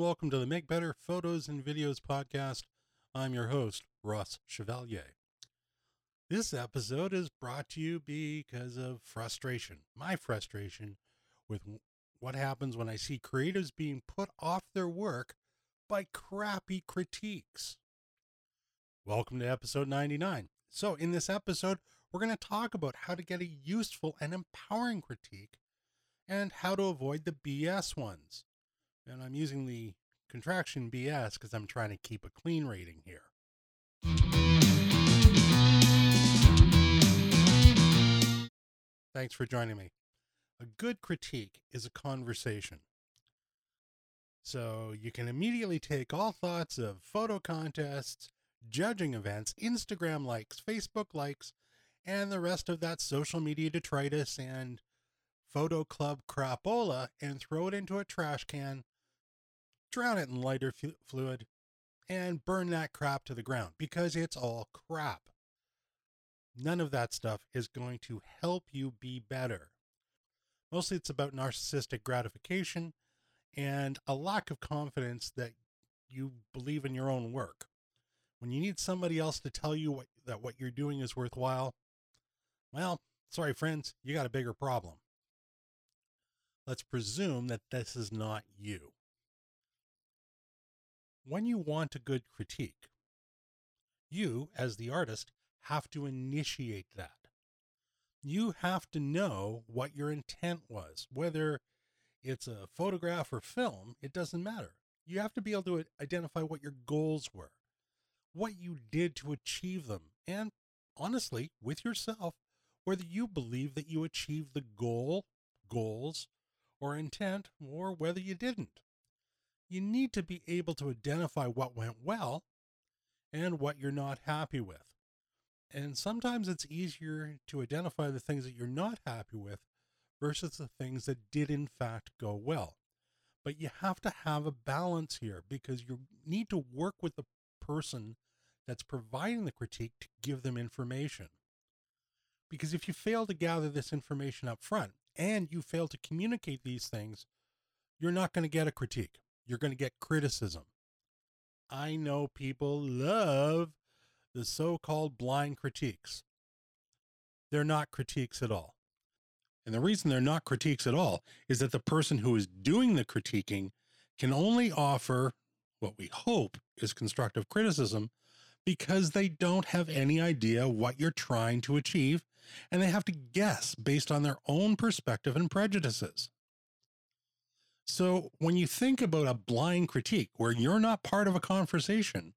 welcome to the Make Better Photos and Videos podcast. I'm your host, Ross Chevalier. This episode is brought to you because of frustration, my frustration with what happens when I see creatives being put off their work by crappy critiques. Welcome to episode 99. So, in this episode, we're going to talk about how to get a useful and empowering critique and how to avoid the BS ones. And I'm using the contraction BS because I'm trying to keep a clean rating here. Thanks for joining me. A good critique is a conversation. So you can immediately take all thoughts of photo contests, judging events, Instagram likes, Facebook likes, and the rest of that social media detritus and photo club crapola and throw it into a trash can, drown it in lighter fu- fluid, and burn that crap to the ground because it's all crap. None of that stuff is going to help you be better. Mostly it's about narcissistic gratification and a lack of confidence that you believe in your own work. When you need somebody else to tell you what, that what you're doing is worthwhile, well, sorry, friends, you got a bigger problem. Let's presume that this is not you. When you want a good critique, you, as the artist, have to initiate that. You have to know what your intent was, whether it's a photograph or film, it doesn't matter. You have to be able to identify what your goals were, what you did to achieve them, and honestly, with yourself, whether you believe that you achieved the goal, goals, or intent, or whether you didn't. You need to be able to identify what went well and what you're not happy with. And sometimes it's easier to identify the things that you're not happy with versus the things that did in fact go well. But you have to have a balance here because you need to work with the person that's providing the critique to give them information. Because if you fail to gather this information up front and you fail to communicate these things, you're not going to get a critique. You're going to get criticism. I know people love the so called blind critiques. They're not critiques at all. And the reason they're not critiques at all is that the person who is doing the critiquing can only offer what we hope is constructive criticism because they don't have any idea what you're trying to achieve and they have to guess based on their own perspective and prejudices. So when you think about a blind critique where you're not part of a conversation,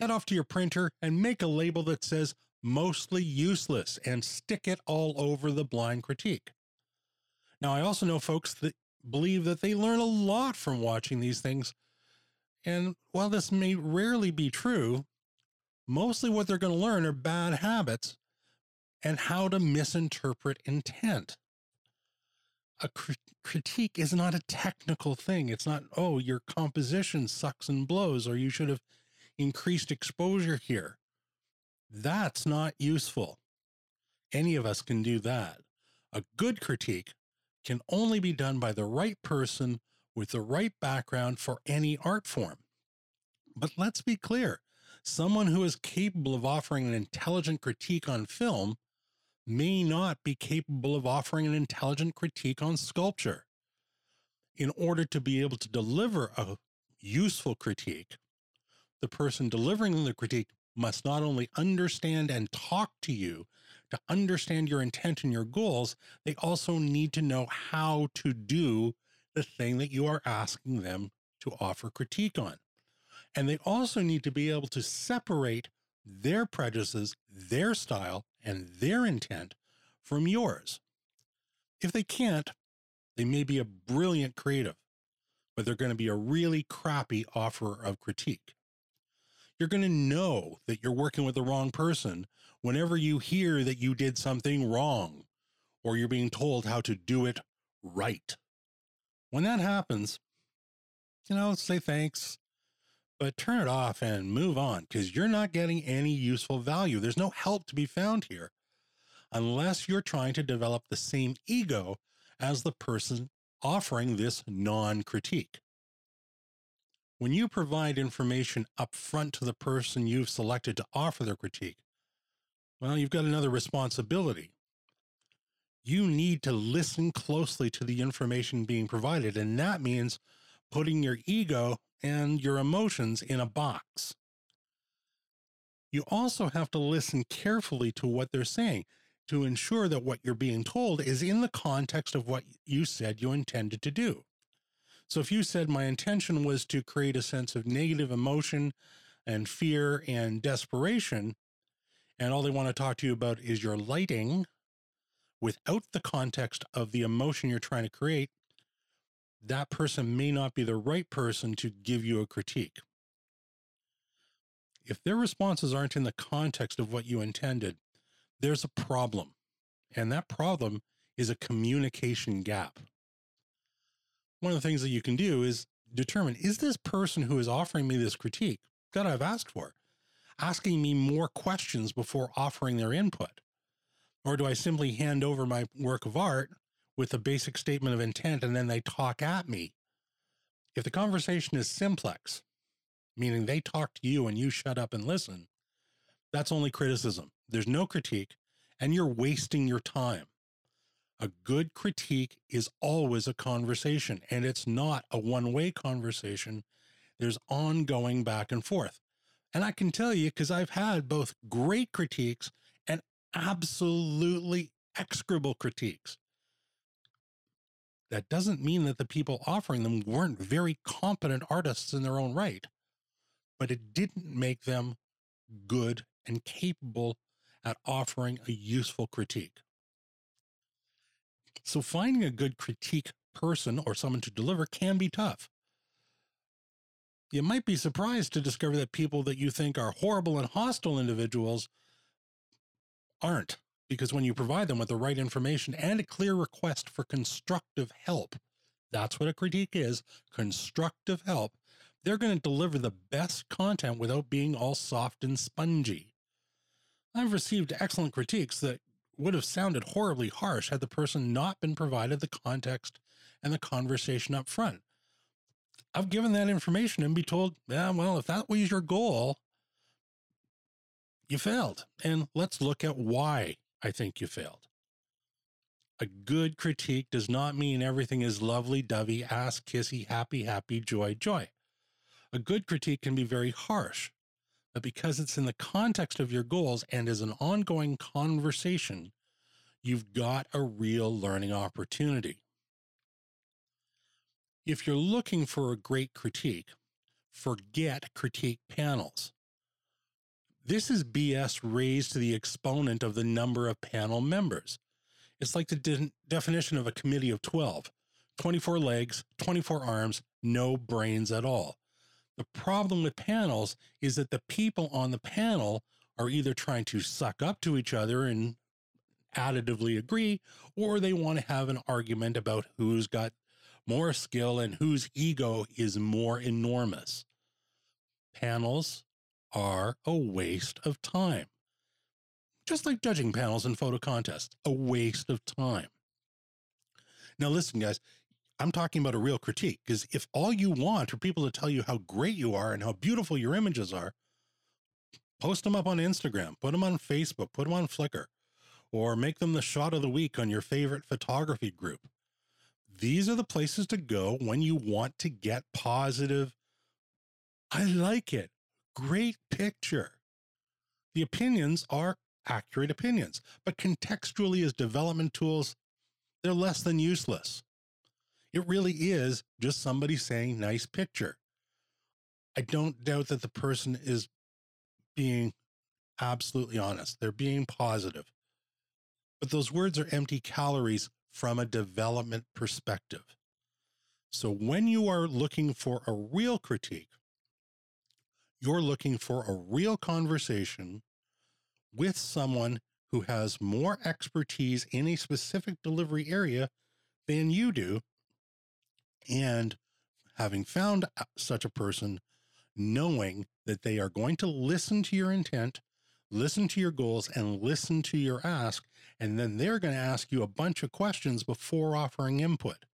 head off to your printer and make a label that says mostly useless and stick it all over the blind critique. Now, I also know folks that believe that they learn a lot from watching these things. And while this may rarely be true, mostly what they're going to learn are bad habits and how to misinterpret intent. A critique is not a technical thing. It's not, oh, your composition sucks and blows, or you should have increased exposure here. That's not useful. Any of us can do that. A good critique can only be done by the right person with the right background for any art form. But let's be clear someone who is capable of offering an intelligent critique on film may not be capable of offering an intelligent critique on sculpture. In order to be able to deliver a useful critique, the person delivering the critique must not only understand and talk to you to understand your intent and your goals, they also need to know how to do the thing that you are asking them to offer critique on. And they also need to be able to separate their prejudices, their style, and their intent from yours. If they can't, they may be a brilliant creative, but they're going to be a really crappy offerer of critique. You're going to know that you're working with the wrong person whenever you hear that you did something wrong or you're being told how to do it right. When that happens, you know, say thanks, but turn it off and move on because you're not getting any useful value. There's no help to be found here unless you're trying to develop the same ego as the person offering this non critique. When you provide information up front to the person you've selected to offer their critique, well, you've got another responsibility. You need to listen closely to the information being provided, and that means putting your ego and your emotions in a box. You also have to listen carefully to what they're saying to ensure that what you're being told is in the context of what you said you intended to do. So if you said my intention was to create a sense of negative emotion and fear and desperation, and all they want to talk to you about is your lighting without the context of the emotion you're trying to create, that person may not be the right person to give you a critique. If their responses aren't in the context of what you intended, there's a problem. And that problem is a communication gap. One of the things that you can do is determine is this person who is offering me this critique that I've asked for asking me more questions before offering their input? Or do I simply hand over my work of art with a basic statement of intent and then they talk at me? If the conversation is simplex, meaning they talk to you and you shut up and listen, that's only criticism. There's no critique, and you're wasting your time. A good critique is always a conversation, and it's not a one way conversation. There's ongoing back and forth. And I can tell you, because I've had both great critiques and absolutely execrable critiques. That doesn't mean that the people offering them weren't very competent artists in their own right, but it didn't make them good and capable at offering a useful critique. So finding a good critique person or someone to deliver can be tough. You might be surprised to discover that people that you think are horrible and hostile individuals aren't, because when you provide them with the right information and a clear request for constructive help, that's what a critique is constructive help. They're going to deliver the best content without being all soft and spongy. I've received excellent critiques that would have sounded horribly harsh had the person not been provided the context and the conversation up front. I've given that information and be told, yeah, well, if that was your goal, you failed. And let's look at why I think you failed. A good critique does not mean everything is lovely dovey, ass kissy, happy, happy, joy, joy. A good critique can be very harsh but because it's in the context of your goals and is an ongoing conversation, you've got a real learning opportunity. If you're looking for a great critique, forget critique panels. This is BS raised to the exponent of the number of panel members. It's like the de- definition of a committee of 12 24 legs, 24 arms, no brains at all. The problem with panels is that the people on the panel are either trying to suck up to each other and additively agree, or they want to have an argument about who's got more skill and whose ego is more enormous. Panels are a waste of time. Just like judging panels in photo contests, a waste of time. Now, listen, guys, I'm talking about a real critique because if all you want are people to tell you how great you are and how beautiful your images are, post them up on Instagram, put them on Facebook, put them on Flickr, or make them the shot of the week on your favorite photography group. These are the places to go when you want to get positive. I like it. Great picture. The opinions are accurate opinions, but contextually as development tools, they're less than useless. It really is just somebody saying, nice picture. I don't doubt that the person is being absolutely honest. They're being positive. But those words are empty calories from a development perspective. So when you are looking for a real critique, you're looking for a real conversation with someone who has more expertise in a specific delivery area than you do and having found uh, such a person, knowing that they are going to listen to your intent, listen to your goals, and listen to your ask. And then they're going to ask you a bunch of questions before offering input.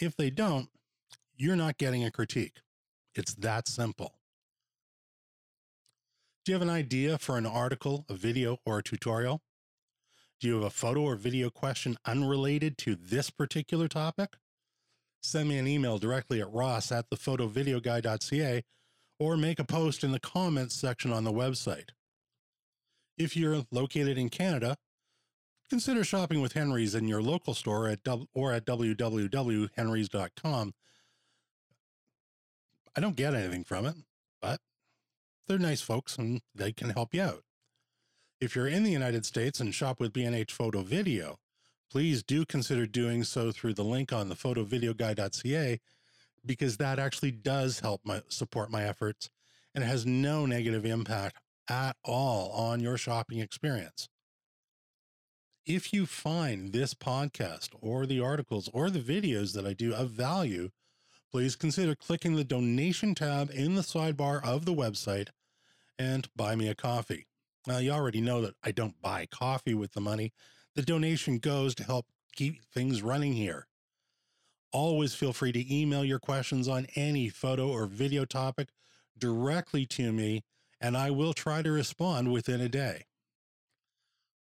If they don't, you're not getting a critique. It's that simple. Do you have an idea for an article, a video, or a tutorial? Do you have a photo or video question unrelated to this particular topic? Send me an email directly at ross at thephotovideoguy.ca or make a post in the comments section on the website. If you're located in Canada, consider shopping with Henry's in your local store at or at www.henrys.com. I don't get anything from it, but they're nice folks and they can help you out. If you're in the United States and shop with B&H Photo Video, please do consider doing so through the link on the photovideoguy.ca because that actually does help my support my efforts and has no negative impact at all on your shopping experience. If you find this podcast or the articles or the videos that I do of value, please consider clicking the donation tab in the sidebar of the website and buy me a coffee. Now, you already know that I don't buy coffee with the money. The donation goes to help keep things running here. Always feel free to email your questions on any photo or video topic directly to me, and I will try to respond within a day.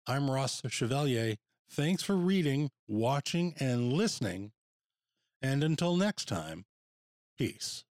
I'm Ross Chevalier. Thanks for reading, watching, and listening. And until next time, peace.